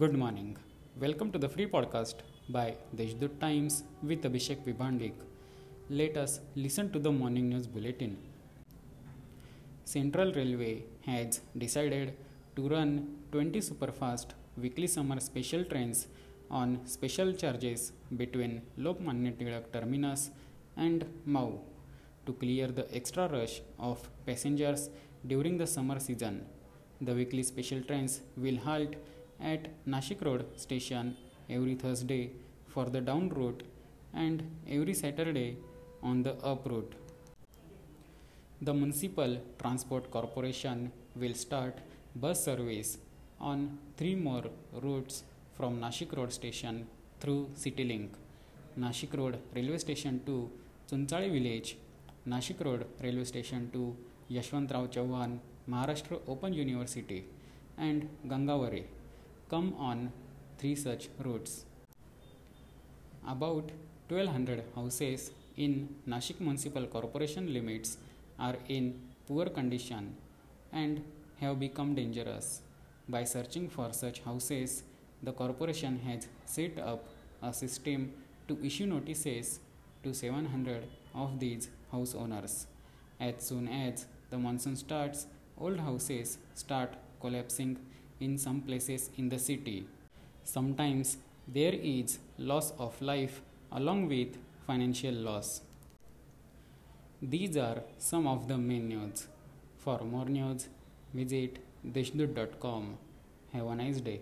Good morning. Welcome to the free podcast by Deshdoot Times with Abhishek Vibhandik. Let us listen to the morning news bulletin. Central Railway has decided to run 20 superfast weekly summer special trains on special charges between Lokmanya Tilak terminus and Mau to clear the extra rush of passengers during the summer season. The weekly special trains will halt at Nashik Road station every Thursday for the down route and every Saturday on the up route. The Municipal Transport Corporation will start bus service on three more routes from Nashik Road station through CityLink, Nashik Road railway station to Chunchali village, Nashik Road railway station to Yashwantrao Chauhan Maharashtra Open University and Gangavare come on three such routes. About 1200 houses in Nashik Municipal Corporation limits are in poor condition and have become dangerous. By searching for such houses, the corporation has set up a system to issue notices to 700 of these house owners. As soon as the monsoon starts, old houses start collapsing in some places in the city. Sometimes there is loss of life along with financial loss. These are some of the main news. For more news, visit deshdoot.com. Have a nice day.